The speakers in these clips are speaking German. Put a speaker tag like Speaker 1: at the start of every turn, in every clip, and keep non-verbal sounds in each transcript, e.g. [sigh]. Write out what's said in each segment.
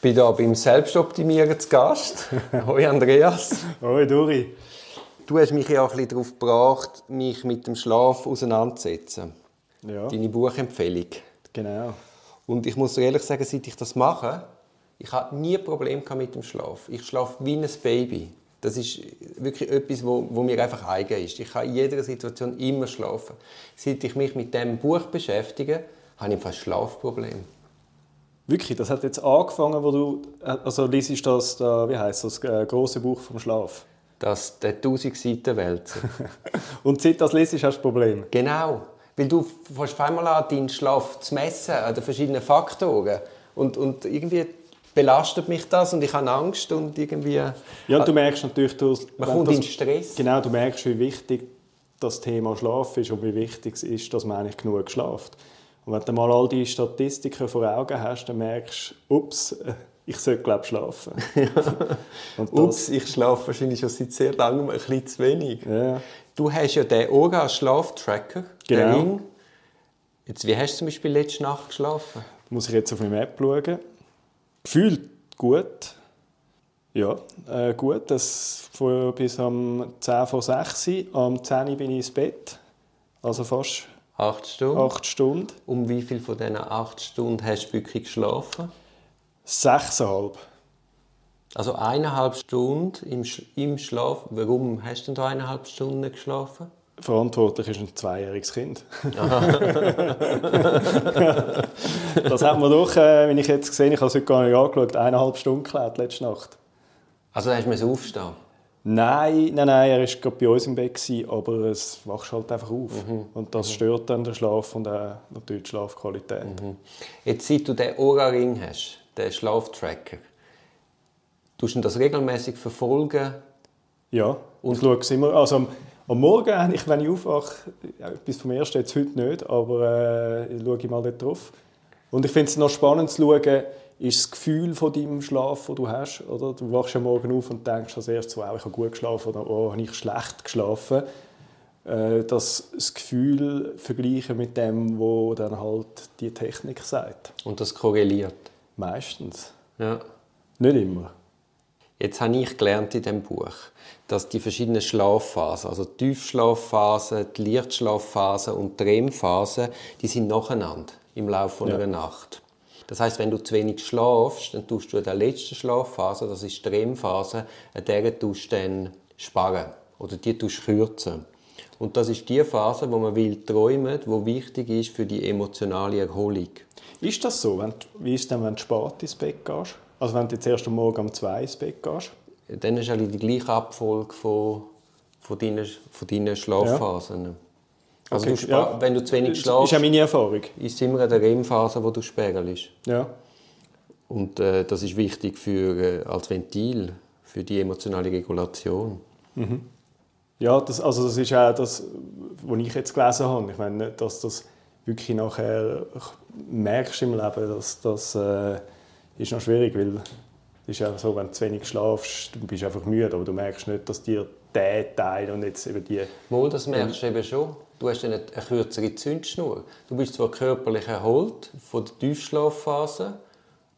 Speaker 1: bin hier beim Selbstoptimieren zu Gast. [laughs] Hoi Andreas.
Speaker 2: Hoi Duri.
Speaker 1: Du hast mich ja auch ein bisschen darauf gebracht, mich mit dem Schlaf auseinanderzusetzen.
Speaker 2: Ja,
Speaker 1: Deine Buchempfehlung.
Speaker 2: genau.
Speaker 1: Und ich muss dir ehrlich sagen, seit ich das mache, ich habe nie Probleme mit dem Schlaf. Ich schlafe wie ein Baby. Das ist wirklich etwas, wo, wo mir einfach eigen ist. Ich kann in jeder Situation immer schlafen. Seit ich mich mit dem Buch beschäftige, habe ich fast Schlafprobleme.
Speaker 2: Wirklich, das hat jetzt angefangen, wo du, also liest das, da, wie heißt das, äh, große Buch vom Schlaf.
Speaker 1: Das der 1000 Seiten Welt. [laughs]
Speaker 2: Und seit das liest, hast du ein Problem.
Speaker 1: Genau. Weil du fängst einmal an, deinen Schlaf zu messen an den verschiedenen Faktoren. Und, und irgendwie belastet mich das und ich habe Angst und irgendwie...
Speaker 2: Ja, und du merkst natürlich, du,
Speaker 1: Man kommt
Speaker 2: das-
Speaker 1: in Stress.
Speaker 2: Genau, du merkst, wie wichtig das Thema Schlaf ist und wie wichtig es ist, dass man eigentlich genug schlaft. Und wenn du mal all die Statistiken vor Augen hast, dann merkst du, ups, [laughs] ich sollte glaube schlafen. [laughs]
Speaker 1: Ups, ich schlafe wahrscheinlich schon seit sehr langem ein bisschen zu wenig.
Speaker 2: Ja.
Speaker 1: Du hast ja den Oga Schlaftracker, den
Speaker 2: Genau.
Speaker 1: Ring. Jetzt, wie hast du zum Beispiel letzte Nacht geschlafen?
Speaker 2: muss ich jetzt auf meine App schauen. Gefühlt gut. Ja, äh, gut. Das von bis am 10 vor 6 Uhr. Am 10 Uhr bin ich ins Bett. Also fast
Speaker 1: Acht Stunden.
Speaker 2: 8 Stunden.
Speaker 1: Um wie viel von diesen acht Stunden hast du wirklich geschlafen?
Speaker 2: 6,5.
Speaker 1: Also eineinhalb Stunden im, Sch im Schlaf. Warum hast du denn da eineinhalb Stunden geschlafen?
Speaker 2: Verantwortlich ist ein zweijähriges Kind. [laughs] das hat man doch, äh, wenn ich jetzt gesehen ich habe es heute gar nicht angeschaut, eineinhalb Stunden geklaut letzte Nacht.
Speaker 1: Also hast du musst aufstehen.
Speaker 2: Nein, nein, nein, er war gerade bei uns im Bett, gewesen, aber es wachst halt einfach auf. Und das stört dann den Schlaf und auch natürlich die Schlafqualität.
Speaker 1: Jetzt, seit du den Oura-Ring hast, den Schlaftracker, tust du das regelmäßig verfolgen?
Speaker 2: Ja, und ich schaue es immer. Also am, am Morgen, [laughs] eigentlich, wenn ich aufwache, bis vom ersten jetzt heute nicht, aber äh, schaue ich mal dort drauf. Und ich finde es noch spannend zu schauen, ist das Gefühl von deinem Schlaf, das du hast. Oder? Du wachst am Morgen auf und denkst als erstes, wow, ich habe gut geschlafen oder oh, habe ich schlecht geschlafen. Äh, das, das Gefühl vergleichen mit dem, wo dann halt die Technik sagt.
Speaker 1: Und das korreliert.
Speaker 2: Meistens.
Speaker 1: Ja.
Speaker 2: Nicht immer.
Speaker 1: Jetzt habe ich gelernt in diesem Buch, dass die verschiedenen Schlafphasen, also die Tiefschlafphase, die Lichtschlafphase und die REM-Phase, die sind nacheinander im Laufe
Speaker 2: Ja.
Speaker 1: einer Nacht. Das heißt, wenn du zu wenig schlafst, dann tust du in der letzten Schlafphase, das ist die REM-Phase, an der tust du dann sparen oder die tust du kürzen. Und das ist die Phase, wo man will träumen, wo wichtig ist für die emotionale Erholung.
Speaker 2: Ist das so? Wenn, wie ist es denn, wenn du spät ins Bett gehst? Also wenn du jetzt erst am Morgen um zwei ins Bett gehst?
Speaker 1: Dann du eigentlich die gleiche Abfolge von, von, deinen, von deinen Schlafphasen. Also
Speaker 2: Okay,
Speaker 1: du
Speaker 2: ja.
Speaker 1: wenn du zu wenig schlafst,
Speaker 2: ist auch meine Erfahrung.
Speaker 1: ist immer in der REM-Phase, wo du sperrst.
Speaker 2: Ja.
Speaker 1: Und äh, das ist wichtig für, äh, als Ventil für die emotionale Regulation.
Speaker 2: Ja, das, also das ist auch das, was ich jetzt gelesen habe. Ich meine, dass das wirklich nachher merkst im Leben, dass das äh, ist noch schwierig, weil es ist ja so, wenn du zu wenig schlafst, du bist einfach müde, aber du merkst nicht, dass dir der Teil und jetzt eben die
Speaker 1: Mal, das merkst du eben schon. Du hast eine kürzere Zündschnur. Du bist zwar körperlich erholt von der Tiefschlafphase,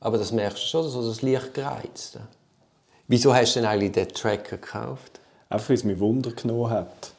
Speaker 1: aber das merkst du schon, so das leicht gereizt. Wieso hast du denn eigentlich den Tracker gekauft?
Speaker 2: einfach weil es mich Wunder genommen hat.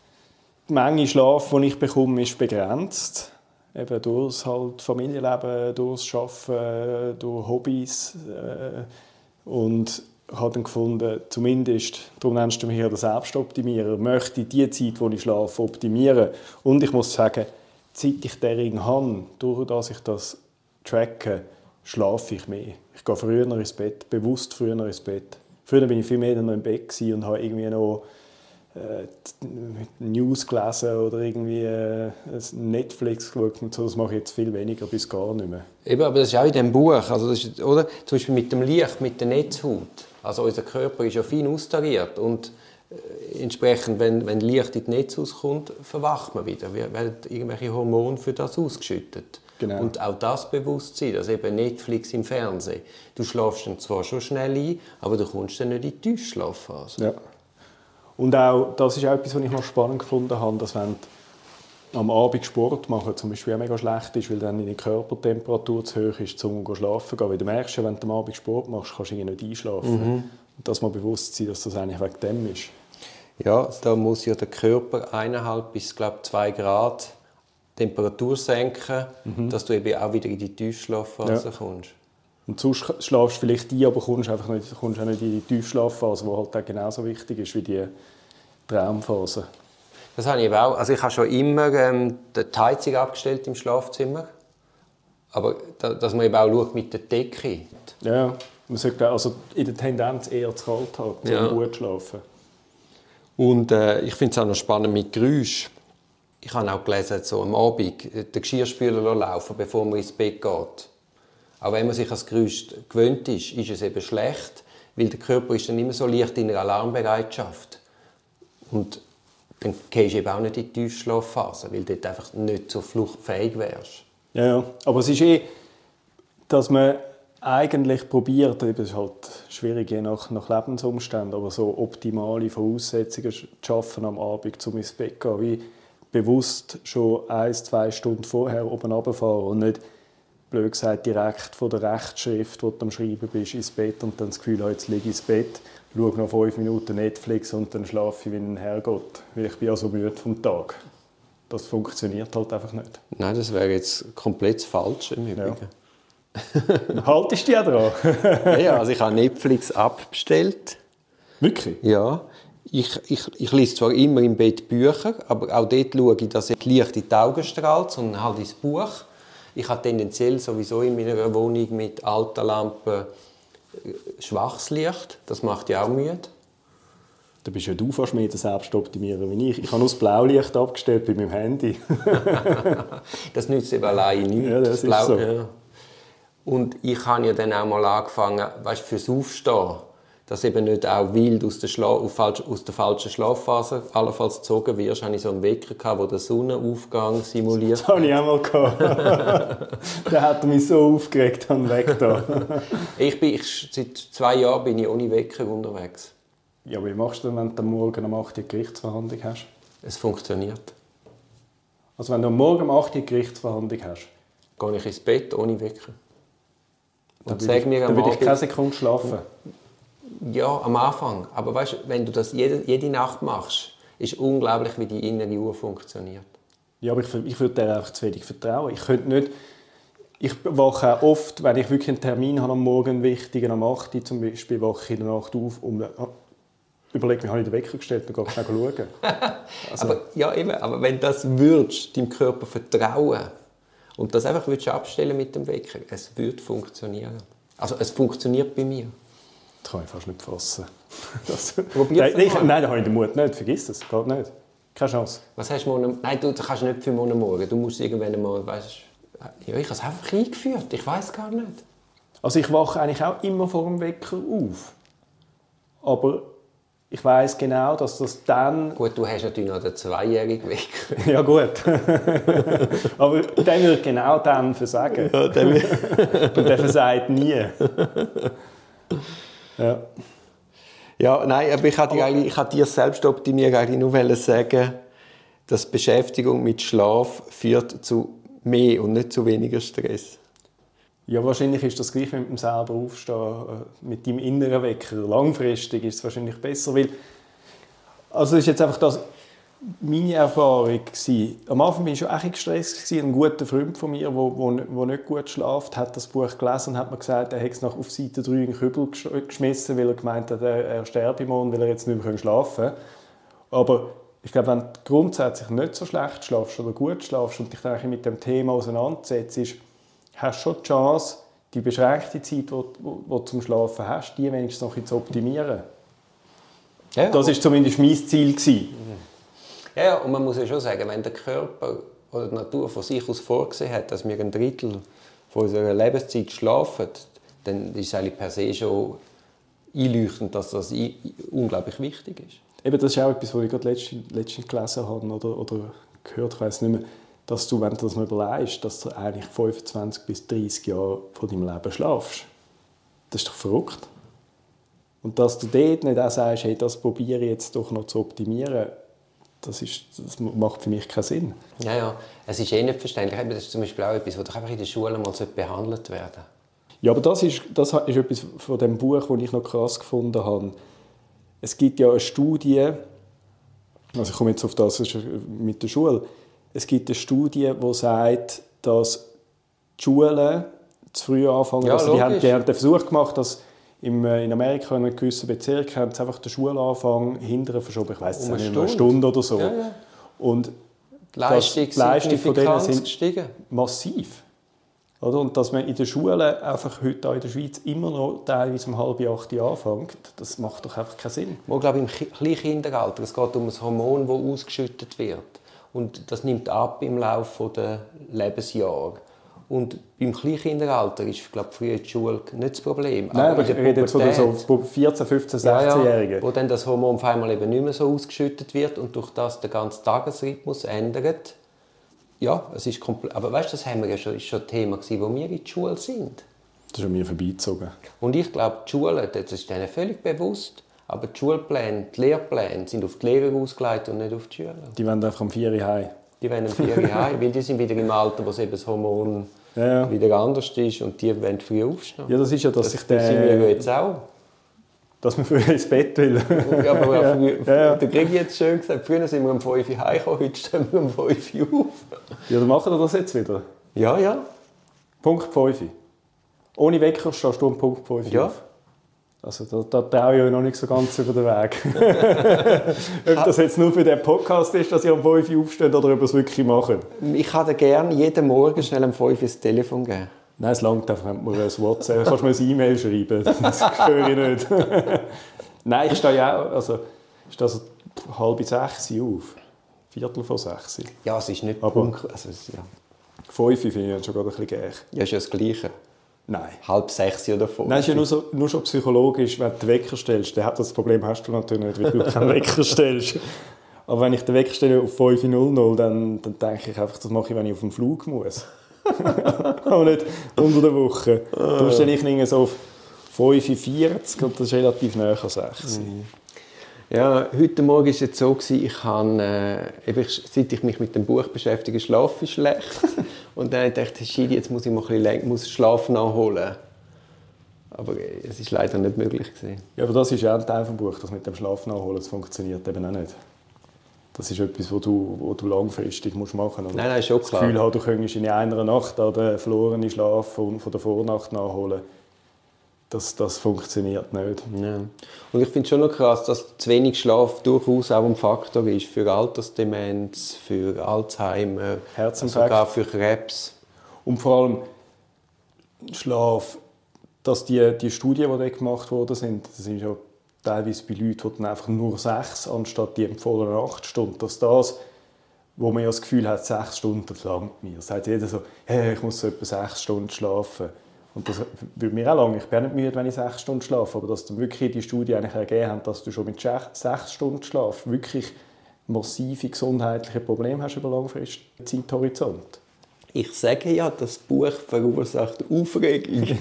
Speaker 2: Die Menge Schlaf, die ich bekomme, ist begrenzt. Eben durch halt Familienleben, durchs Arbeiten, durch Hobbys. Äh, und habe dann gefunden, zumindest, darum nennst du mich ja den Selbstoptimierer, möchte die Zeit, die ich schlafe, optimieren. Und ich muss sagen, seit ich den Ring habe, durch dass ich das tracke, schlafe ich mehr. Ich gehe früher ins Bett, bewusst früher ins Bett. Früher bin ich viel mehr noch im Bett und habe irgendwie noch äh, News gelesen oder irgendwie äh, Netflix geschaut und so. Das mache ich jetzt viel weniger bis gar nicht mehr.
Speaker 1: Eben, aber das ist auch in diesem Buch. Also das ist, oder? Zum Beispiel mit dem Licht, mit der Netzhaut. Also unser Körper ist ja fein austariert. Und äh, entsprechend, wenn, wenn Licht in die Netzhaut kommt, verwacht man wieder. Wir werden irgendwelche Hormone für das ausgeschüttet.
Speaker 2: Genau.
Speaker 1: Und auch das Bewusstsein, also eben Netflix im Fernsehen. Du schlafst dann zwar schon schnell ein, aber du kommst dann nicht in die Tiefschlafphase.
Speaker 2: Ja. Und auch, das ist auch etwas, was ich noch spannend gefunden habe, dass wenn am Abend Sport machen zum Beispiel auch mega schlecht ist, weil dann deine Körpertemperatur zu hoch ist, um zu schlafen gehen. Weil du merkst, wenn du am Abend Sport machst, kannst du nicht einschlafen. Mhm. Und das mal bewusst sein, dass das eigentlich wegen dem ist.
Speaker 1: Ja, da muss ja der Körper eineinhalb bis glaub, zwei Grad Temperatur senken, mhm. dass du eben auch wieder in die Tiefschlafphase ja. kommst.
Speaker 2: Und sonst schlafst du vielleicht ein, aber kommst einfach nicht, kommst auch nicht in die Tiefschlafphase, die halt auch genauso wichtig ist wie die Traumphase.
Speaker 1: Das habe ich eben auch. Also ich habe schon immer ähm, die Heizung abgestellt im Schlafzimmer. Aber da, dass man eben auch schaut mit der Decke.
Speaker 2: Ja, man sollte also in der Tendenz eher zu kalt haben, um ja. gut schlafen.
Speaker 1: Und äh, ich finde es auch noch spannend mit Geräusch. Ich habe auch gelesen, so am Abend den Geschirrspüler laufen, bevor man ins Bett geht. Auch wenn man sich an das Geräusch gewöhnt ist, ist es eben schlecht, weil der Körper ist dann immer so leicht in der Alarmbereitschaft. Und dann gehst du eben auch nicht in die Tiefschlafphase, weil du dort einfach nicht so fluchtfähig wärst.
Speaker 2: Ja, ja. aber es ist eh, dass man eigentlich probiert, das ist halt schwierig je nach, nach Lebensumständen, aber so optimale Voraussetzungen zu schaffen am Abend, um ins Bett zu gehen, wie bewusst schon ein, zwei Stunden vorher oben runterfahren und nicht blöd gesagt, direkt von der Rechtschrift, wo du am Schreiben bist, ins Bett und dann das Gefühl jetzt liege ich ins Bett, schaue noch fünf Minuten Netflix und dann schlafe ich wie ein Herrgott, weil ich bin ja so müde vom Tag. Das funktioniert halt einfach nicht.
Speaker 1: Nein, das wäre jetzt komplett falsch im Übrigen.
Speaker 2: Ja. [laughs] Haltest du dich dran?
Speaker 1: ja, also ich habe Netflix abbestellt.
Speaker 2: Wirklich?
Speaker 1: Ja. Ich, ich, ich lese zwar immer im Bett Bücher, aber auch dort schaue ich, dass ich Licht in die Augen strahlt, sondern halt ins Buch. Ich habe tendenziell sowieso in meiner Wohnung mit alten Lampen äh, schwaches Licht. Das macht ja auch müde.
Speaker 2: Da bist ja du fast mehr der Selbstoptimierer wie ich. Ich habe nur das Blaulicht abgestellt bei meinem Handy. [laughs] [laughs]
Speaker 1: das nützt eben allein nichts.
Speaker 2: Ja, das, das Blau, ist so. Ja.
Speaker 1: Und ich habe ja dann auch mal angefangen, weißt, fürs Aufstehen dass eben nicht auch wild aus der, Schla aus der falschen Schlafphase allenfalls gezogen wirst, habe ich so einen Wecker gehabt, der den Sonnenaufgang simuliert.
Speaker 2: Das habe ich auch mal gehabt. [laughs] der hat mich so aufgeregt am Weg da.
Speaker 1: ich bin, ich, seit zwei Jahren bin ich ohne Wecker unterwegs.
Speaker 2: Ja, wie machst du denn, wenn du Morgen um 8 Uhr Gerichtsverhandlung hast?
Speaker 1: Es funktioniert.
Speaker 2: Also wenn du am Morgen um 8 Uhr Gerichtsverhandlung hast?
Speaker 1: Gehe ich ins Bett ohne Wecker.
Speaker 2: Und dann sag ich, mir am Dann würde ich keine Sekunde schlafen.
Speaker 1: Ja, am Anfang. Aber weißt, wenn du das jede, jede Nacht machst, ist unglaublich, wie die innere Uhr funktioniert.
Speaker 2: Ja, aber ich, ich würde dir einfach zu wenig vertrauen. Ich könnte nicht... Ich wache auch oft, wenn ich wirklich einen Termin habe am Morgen, wichtigen, am 8 Uhr zum Beispiel, wache ich in der Nacht auf und überlege mir, habe ich den Wecker gestellt, dann gehe ich schnell schauen.
Speaker 1: also. [laughs] aber, ja, eben, aber wenn du das würdest, deinem Körper vertrauen und das einfach würdest abstellen mit dem Wecker, es würde funktionieren. Also es funktioniert bei mir.
Speaker 2: Das kann ich fast nicht fassen. [laughs] nein, nein, nein, da habe ich den Mut nicht. Vergiss das, geht nicht. Keine Chance.
Speaker 1: Was hast du morgen? Nein, du kannst nicht für morgen morgen. Du musst irgendwann mal, weißt ja, ich habe es einfach eingeführt. Ich weiß gar nicht.
Speaker 2: Also ich wache eigentlich auch immer vor dem Wecker auf. Aber ich weiß genau, dass das dann...
Speaker 1: Gut, du hast natürlich noch den zweijährigen Wecker. [laughs]
Speaker 2: ja gut. [laughs] Aber der wird genau dann versagen. Ja, der Und der versagt nie.
Speaker 1: Ja. Ja, nein, aber ich hatte eigentlich, ich hatte dir Selbstoptimierung eigentlich nur sagen, dass Beschäftigung mit Schlaf führt zu mehr und nicht zu weniger Stress.
Speaker 2: Ja, wahrscheinlich ist das gleich mit dem selber Aufstehen, äh, mit deinem inneren Wecker. Langfristig ist es wahrscheinlich besser, weil also ist jetzt einfach das, meine Erfahrung gewesen. Am Anfang war ich schon echt gestresst. Ein guter Freund von mir, der wo, wo, wo nicht gut schläft, hat das Buch gelesen und hat mir gesagt, er hätte es auf Seite 3 in den Kübel geschmissen, weil er gemeint hat, er, er sterbe morgen, weil er jetzt nicht mehr schlafen kann. Aber ich glaube, wenn du grundsätzlich nicht so schlecht schlafst oder gut schlafst und dich dann mit dem Thema auseinandersetzt, hast du schon die Chance, die beschränkte Zeit, die du zum Schlafen hast, die wenigstens noch zu optimieren. Ja, das war zumindest mein Ziel. Mhm.
Speaker 1: Ja, und man muss ja schon sagen, wenn der Körper oder die Natur von sich aus vorgesehen hat, dass wir ein Drittel von unserer Lebenszeit schlafen, dann ist es eigentlich per se schon einleuchtend, dass das unglaublich wichtig ist.
Speaker 2: Eben, das ist auch etwas, was ich gerade letztens, letztens gelesen habe oder, oder gehört, ich weiß nicht mehr, dass du, wenn du das mal überlegst, dass du eigentlich 25 bis 30 Jahre von deinem Leben schlafst. Das ist doch verrückt. Und dass du dort nicht auch sagst, hey, das probiere ich jetzt doch noch zu optimieren, das, ist, das macht für mich keinen Sinn.
Speaker 1: Ja, ja. Es ist eh nicht verständlich. Das ist zum Beispiel auch etwas, das einfach in der Schule mal behandelt werden.
Speaker 2: Ja, aber das ist, das ist etwas von dem Buch, das ich noch krass gefunden habe. Es gibt ja eine Studie, also ich komme jetzt auf das mit der Schule, es gibt eine Studie, die sagt, dass die Schulen zu früh anfangen.
Speaker 1: Ja,
Speaker 2: also die, haben, die haben den Versuch gemacht, dass im, äh, in Amerika in einem gewissen Bezirk haben sie einfach den Schulanfang hinterher verschoben. Ich weiß
Speaker 1: um
Speaker 2: nicht,
Speaker 1: eine
Speaker 2: eine Stunde oder so.
Speaker 1: Ja, ja.
Speaker 2: Und
Speaker 1: die Leistung,
Speaker 2: die Leistung von denen sind
Speaker 1: gestiegen.
Speaker 2: massiv. Oder? Und dass man in der Schule einfach heute auch in der Schweiz immer noch teilweise um halb acht anfängt, das macht doch einfach keinen Sinn.
Speaker 1: Ich glaube, im Kleinkinderalter, es geht um ein Hormon, das ausgeschüttet wird. Und das nimmt ab im Laufe der Lebensjahre. Und beim Kleinkinderalter ist, glaube ich, früher die Schule nicht das Problem.
Speaker 2: Nein, aber, ich rede jetzt von so 14, 15, 16-Jährigen.
Speaker 1: Ja, wo dann das Hormon auf einmal eben nicht mehr so ausgeschüttet wird und durch das der ganze Tagesrhythmus ändert. Ja, es ist komplett. Aber weißt du, das haben wir ja schon, ist schon ein Thema gewesen, wo wir in der Schule sind.
Speaker 2: Das ist an mir vorbeigezogen.
Speaker 1: Und ich glaube, die Schule, das ist denen völlig bewusst, aber die Schulpläne, die Lehrpläne sind auf die Lehrer ausgelegt und nicht auf die Schüler.
Speaker 2: Die wollen einfach am 4 Uhr heim.
Speaker 1: Die wollen am 4 Uhr [laughs] heim, weil die sind wieder im Alter, wo eben das Hormon
Speaker 2: Ja,
Speaker 1: wieder anders ist und die wollen früh aufstehen.
Speaker 2: Ja, das ist ja, dass
Speaker 1: das
Speaker 2: sich der...
Speaker 1: sind wir ja jetzt auch.
Speaker 2: Dass man früher ins Bett will.
Speaker 1: Ja, aber
Speaker 2: Ja,
Speaker 1: früher,
Speaker 2: ja,
Speaker 1: der hat jetzt schön gesagt, früher sind wir um 5 Uhr heimgekommen, heute stehen wir um 5 Uhr auf.
Speaker 2: ja, dann machen wir das jetzt wieder.
Speaker 1: Ja, ja.
Speaker 2: Punkt 5. Ohne Wecker stehst du um Punkt 5
Speaker 1: Ja.
Speaker 2: auf. Also da, da traue ich euch noch nicht so ganz über den Weg. [laughs] ob das jetzt nur für den Podcast ist, dass ihr um 5 Uhr aufsteht oder ob ihr es wirklich macht.
Speaker 1: Ich dir gerne jeden Morgen schnell um 5 Uhr das Telefon geben.
Speaker 2: Nein, es langt einfach, wenn mir ein WhatsApp, kannst du mir ein E-Mail schreiben, das [laughs] höre ich nicht. [laughs] Nein, ich stehe ja auch, also, ich stehe so halb sechs auf, Viertel vor sechs.
Speaker 1: Ja, es ist nicht
Speaker 2: Aber-
Speaker 1: Punkt. Also, ja.
Speaker 2: Fünf finde ich schon gerade ein bisschen gäch.
Speaker 1: ja, ist ja das Gleiche.
Speaker 2: Nein.
Speaker 1: Halb sechs oder fünf.
Speaker 2: Nein, ist ja nur, so, nur schon psychologisch, wenn du den Wecker stellst, dann hat das Problem hast du natürlich nicht, weil du keinen Wecker stellst. Aber wenn ich den Wecker stelle auf 5.00, dann, dann denke ich einfach, das mache ich, wenn ich auf den Flug muss. [laughs] Aber nicht unter der Woche. Darum stelle ich ihn so auf 5.40 und das ist relativ nahe an 6.
Speaker 1: Ja, heute Morgen war es jetzt so, ich habe, äh, seit ich mich mit dem Buch beschäftige, schlafe ich schlecht. Und dann habe ich gedacht, jetzt muss ich mal ein bisschen länger, muss Schlaf nachholen. Aber es ist leider nicht möglich gewesen.
Speaker 2: Ja, aber das ist ja ein Teil vom Buch, das mit dem Schlaf nachholen, das funktioniert eben auch nicht. Das ist etwas, was du, wo du langfristig musst machen musst.
Speaker 1: Nein, nein, ist schon
Speaker 2: Das
Speaker 1: klar.
Speaker 2: Gefühl haben, du könntest in einer Nacht den verlorenen Schlaf von, von der Vornacht nachholen. Das, das funktioniert nicht.
Speaker 1: Ja. Und ich finde es schon noch krass, dass zu wenig Schlaf durchaus auch ein Faktor ist für Altersdemenz, für Alzheimer,
Speaker 2: Herzinfarkt.
Speaker 1: sogar für Krebs.
Speaker 2: Und vor allem Schlaf, dass die, die Studien, die dort gemacht worden sind, das sind ja teilweise bei Leuten, die dann einfach nur sechs anstatt die empfohlenen acht Stunden, dass das, wo man ja das Gefühl hat, sechs Stunden, das langt mir. Das sagt jeder so, hey, ich muss so etwa sechs Stunden schlafen. Und das würde mir auch lange. Ich bin nicht müde, wenn ich sechs Stunden schlafe. Aber dass dann wirklich die Studie eigentlich ergeben haben, dass du schon mit sech- sechs Stunden Schlaf wirklich massive gesundheitliche Probleme hast über langfristigen Zeithorizont.
Speaker 1: Ich sage ja, das Buch verursacht Aufregung. [laughs]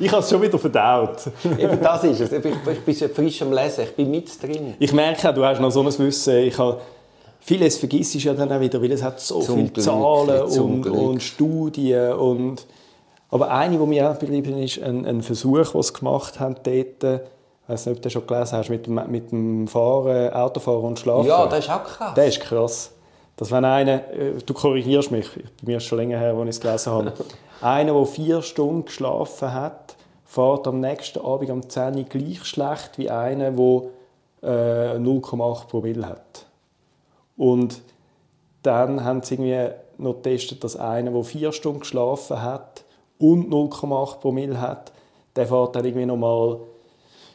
Speaker 2: Ich habe es schon wieder verdaut.
Speaker 1: Eben das ist es. Ich, ich bin so frisch am Lesen, ich bin mit drin.
Speaker 2: Ich merke du hast noch so ein Wissen. Ich habe, vieles vergisst ja dann auch wieder, weil es hat so
Speaker 1: Zum
Speaker 2: viele
Speaker 1: Glück,
Speaker 2: Zahlen und, und Studien. Und, aber eine, die mir auch geblieben ist, ein, ein Versuch, den sie gemacht haben dort, ich weiß nicht, ob du das schon gelesen hast, mit dem, mit dem Fahren, Autofahren und Schlafen.
Speaker 1: Ja, das ist auch krass.
Speaker 2: Der ist krass. Dass wenn einer, äh, du korrigierst mich, bei mir ist es schon länger her, als ich es gelesen habe, [laughs] einer, der vier Stunden geschlafen hat, fährt am nächsten Abend am 10 Uhr gleich schlecht wie einer, der äh, 0,8 Promille hat. Und dann haben sie irgendwie noch getestet, dass einer, der vier Stunden geschlafen hat und 0,8 Promille hat, der fährt dann irgendwie nochmal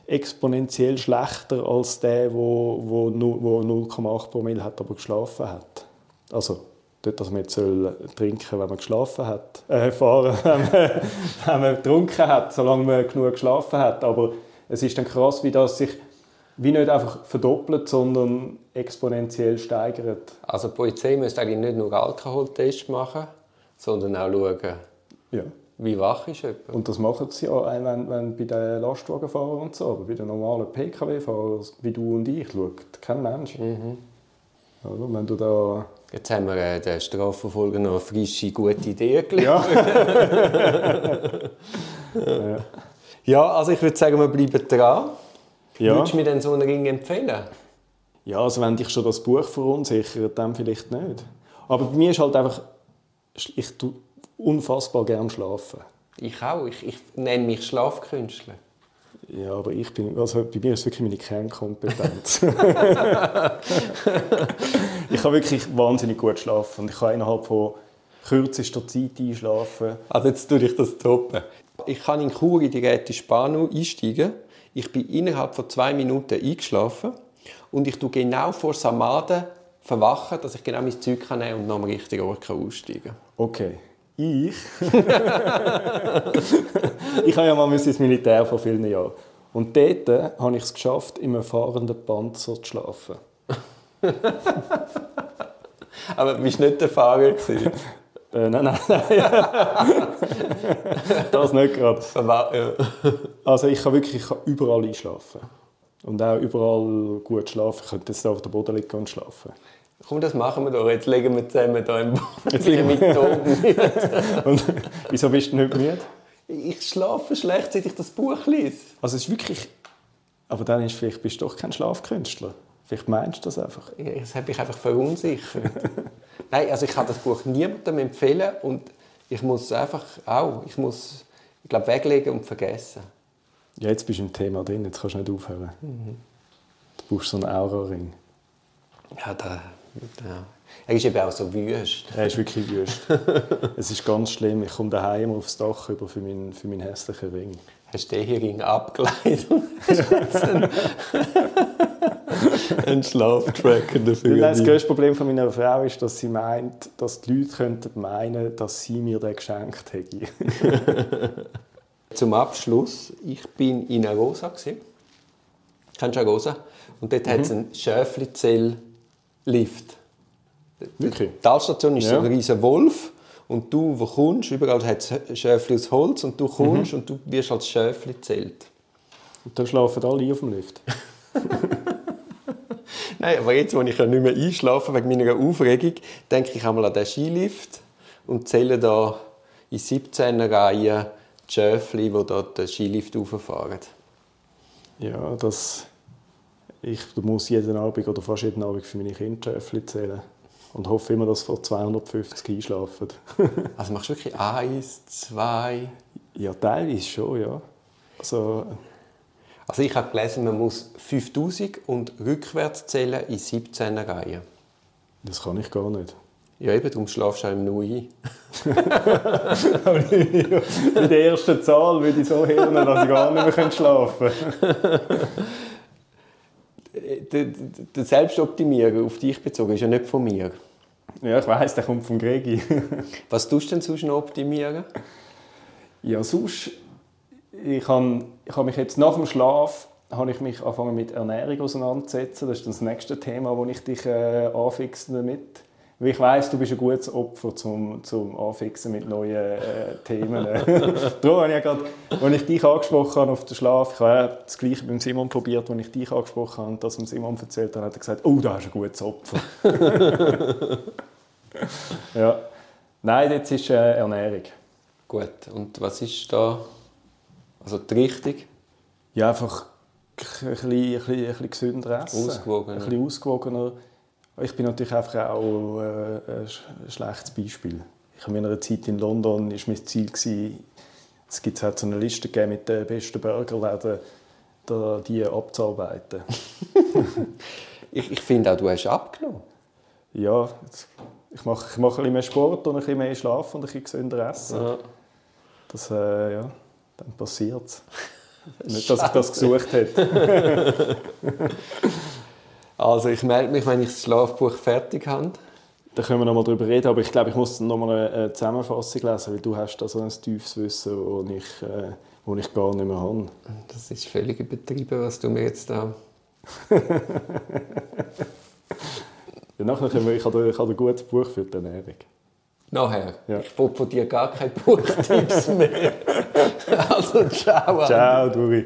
Speaker 2: exponentiell schlechter als der, wo, wo, nu- wo 0,8 Promille hat, aber geschlafen hat. Also dort, dass man jetzt soll trinken, wenn man geschlafen hat, äh, fahren, [laughs] wenn man, wenn man getrunken hat, solange man genug geschlafen hat. Aber es ist dann krass, wie das sich wie nicht einfach verdoppelt, sondern exponentiell steigert.
Speaker 1: Also die Polizei müsste eigentlich nicht nur Alkoholtests machen, sondern auch schauen,
Speaker 2: Ja.
Speaker 1: Wie wach ist jemand.
Speaker 2: Und das machen sie ja auch, wenn, wenn bei den Lastwagenfahrern und so, aber bei den normalen Pkw-Fahrern, wie du und ich, schaut kein Mensch. Also, wenn du da...
Speaker 1: Jetzt haben wir äh, den Strafverfolger noch eine frische, gute Idee
Speaker 2: Ja.
Speaker 1: ja. [laughs] ja, also ich würde sagen, wir bleiben dran.
Speaker 2: Ja.
Speaker 1: Würdest du mir denn so einen Ring empfehlen?
Speaker 2: Ja, also wenn dich schon das Buch verunsichert, dann vielleicht nicht. Aber bei mir ist halt einfach, ich tue unfassbar gern schlafen.
Speaker 1: Ich auch. Ich, ich nenne mich Schlafkünstler.
Speaker 2: Ja, aber ich bin, also bei mir ist es wirklich meine Kernkompetenz. [laughs] ich kann wirklich wahnsinnig gut schlafen und ich kann innerhalb von kürzester Zeit einschlafen.
Speaker 1: Also jetzt tue ich das toppen. Ich kann in Chur in die Räte Spanu einsteigen. Ich bin innerhalb von zwei Minuten eingeschlafen und ich tue genau vor Samaden verwachen, dass ich genau mein Zeug kann nehmen und noch am richtigen Ort aussteigen kann.
Speaker 2: Okay. Ich? [laughs] ich habe ja mal ins Militär vor vielen Jahren. Und dort habe ich es geschafft, in einem fahrenden Panzer zu schlafen. [laughs]
Speaker 1: Aber du warst nicht der Fahrer.
Speaker 2: äh, nein, nein, nein. [laughs] das nicht gerade. Also ich kann wirklich ich kann überall einschlafen. Und auch überall gut schlafen. Ich könnte jetzt auf dem Boden liegen und schlafen.
Speaker 1: Komm, das machen wir doch. Jetzt legen wir zusammen hier im Boden. Jetzt liegen wir mit oben. [laughs]
Speaker 2: Und wieso bist du nicht müde?
Speaker 1: Ich schlafe schlecht, seit ich das Buch lese.
Speaker 2: Also es ist wirklich... Aber dann ist vielleicht bist du doch kein Schlafkünstler. Vielleicht meinst du das einfach.
Speaker 1: Das hat mich einfach verunsichert. [laughs] Nein, also ich kann das Buch niemandem empfehlen und ich muss einfach auch, ich muss, ich glaube, weglegen und vergessen.
Speaker 2: Ja, jetzt bist du im Thema drin, jetzt kannst du nicht aufhören. Mhm. Du brauchst so einen Aura-Ring.
Speaker 1: Ja, da, ja. Er ist eben auch so wüst.
Speaker 2: Er ist wirklich wüst. [laughs] es ist ganz schlimm. Ich komme daheim aufs Dach über für meinen, für meinen hässlichen Ring.
Speaker 1: Hast du den hier Ring abgeleitet? [laughs] ein Schlaftracker dafür.
Speaker 2: Das größte Problem von meiner Frau ist, dass sie meint, dass die Leute könnten meinen, dass sie mir den geschenkt hätte. [laughs]
Speaker 1: Zum Abschluss, ich bin in Arosa. Kennst du Arosa? Und dort mhm. hat es einen Schäflizell-Lift.
Speaker 2: Wirklich?
Speaker 1: Die Talstation ist ja. so ein riesiger Wolf. Und du, wo kommst, überall hat es Schäfli aus Holz und du kommst mhm. und du wirst als Schäfli zählt.
Speaker 2: Und dann schlafen alle auf dem Lift. [laughs] [laughs]
Speaker 1: Nein, aber jetzt, wo ich ja nicht mehr einschlafen wegen meiner Aufregung, denke ich einmal an den Skilift und zähle da in 17 Reihen die Schäfli, die dort den Skilift rauffahren.
Speaker 2: Ja, das... Ich muss jeden Abend oder fast jeden Abend für meine Kinder Schäfli zählen. Und hoffe immer, dass vor 250 einschlafen. [laughs]
Speaker 1: also machst du wirklich eins, zwei?
Speaker 2: Ja, teilweise schon, ja. Also,
Speaker 1: also ich habe gelesen, man muss 5000 und rückwärts zählen in 17 Reihen.
Speaker 2: Das kann ich gar nicht.
Speaker 1: Ja, eben, darum schlafst du auch im Nu ein. [laughs]
Speaker 2: Mit der ersten Zahl würde ich so hören, dass ich gar nicht mehr schlafen kann. [laughs]
Speaker 1: der Selbstoptimierer auf dich bezogen ist ja nicht von mir.
Speaker 2: Ja, ich weiß, der kommt von Gregi. [laughs]
Speaker 1: Was tust du denn sonst noch optimieren?
Speaker 2: Ja, sonst, ich habe, ich habe mich jetzt nach dem Schlaf habe ich mich angefangen mit Ernährung auseinanderzusetzen. Das ist das nächste Thema, wo ich dich äh, anfixe damit. Weil ich weiss, du bist ein gutes Opfer zum, zum Anfixen mit neuen äh, Themen. [laughs] Darum habe ich ja gerade, als ich dich angesprochen habe auf den Schlaf, ich habe das Gleiche beim Simon probiert, als ich dich angesprochen habe und das dem Simon erzählt habe, hat er gesagt, oh, da hast du ein gutes Opfer. [laughs] ja. Nein, jetzt ist äh, Ernährung.
Speaker 1: Gut, und was ist da also die Richtung?
Speaker 2: Ja, einfach ein bisschen, ein bisschen, ein bisschen gesünder essen.
Speaker 1: Ausgewogener.
Speaker 2: Ein bisschen ausgewogener ich bin natürlich einfach auch äh, ein schlechtes Beispiel. Ich habe in einer Zeit in London ist mein Ziel gewesen, es gibt halt so eine Liste mit den besten Burgerläden, die abzuarbeiten. [laughs]
Speaker 1: ich, ich finde auch, du hast abgenommen.
Speaker 2: Ja, ich mache, ich mache ein bisschen mehr Sport und ein bisschen mehr Schlaf und ein bisschen gesünder essen. Ja. Das, äh, ja, dann passiert es. [laughs] Nicht, dass ich das gesucht hätte. [laughs]
Speaker 1: Also ich melde mich, wenn ich das Schlafbuch fertig habe.
Speaker 2: Da können wir noch mal darüber reden, aber ich glaube, ich muss noch mal eine Zusammenfassung lesen, weil du hast da so ein tiefes Wissen, das ich, äh, wo ich gar nicht mehr habe.
Speaker 1: Das ist völlig übertrieben, was du mir jetzt da... [laughs]
Speaker 2: ja, nachher können wir, ich habe, ich habe ein gutes Buch für die Ernährung.
Speaker 1: Nachher? Ja. Ich will von dir gar keine Buchtipps mehr. [laughs] also ciao.
Speaker 2: Ciao, Duri.